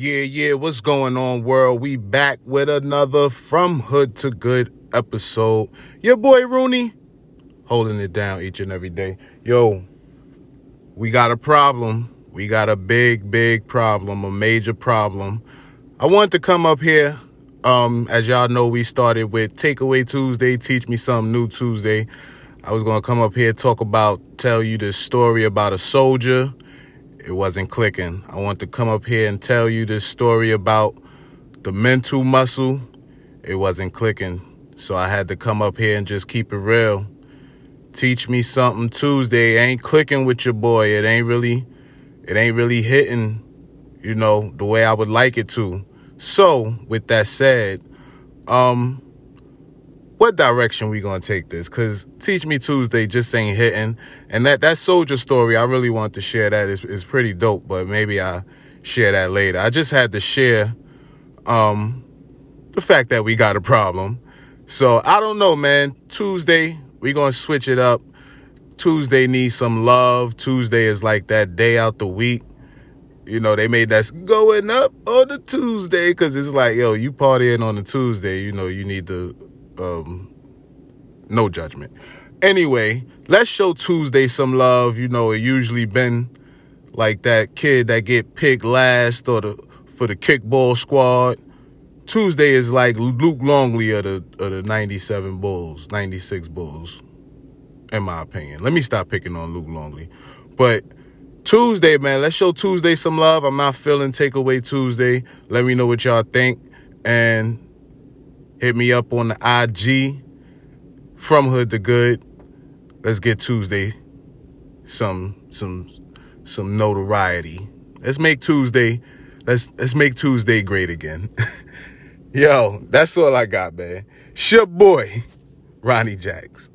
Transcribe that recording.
Yeah, yeah, what's going on, world? We back with another From Hood to Good episode. Your boy Rooney holding it down each and every day. Yo, we got a problem. We got a big, big problem, a major problem. I wanted to come up here. Um, as y'all know, we started with Takeaway Tuesday, Teach Me Something New Tuesday. I was gonna come up here talk about, tell you this story about a soldier it wasn't clicking. I want to come up here and tell you this story about the mental muscle. It wasn't clicking. So I had to come up here and just keep it real. Teach me something Tuesday. It ain't clicking with your boy. It ain't really it ain't really hitting, you know, the way I would like it to. So, with that said, um what direction we gonna take this? Cause Teach Me Tuesday just ain't hitting, and that that soldier story I really want to share that is is pretty dope. But maybe I share that later. I just had to share um the fact that we got a problem. So I don't know, man. Tuesday we gonna switch it up. Tuesday needs some love. Tuesday is like that day out the week. You know, they made that going up on the Tuesday because it's like, yo, you partying on the Tuesday, you know, you need to um, no judgment. Anyway, let's show Tuesday some love. You know, it usually been like that kid that get picked last or the for the kickball squad. Tuesday is like Luke Longley of the of the 97 Bulls, 96 Bulls, in my opinion. Let me stop picking on Luke Longley. But Tuesday, man, let's show Tuesday some love. I'm not feeling takeaway Tuesday. Let me know what y'all think. And Hit me up on the IG from Hood to Good. Let's get Tuesday some some some notoriety. Let's make Tuesday let's let's make Tuesday great again. Yo, that's all I got, man. Your boy, Ronnie Jacks.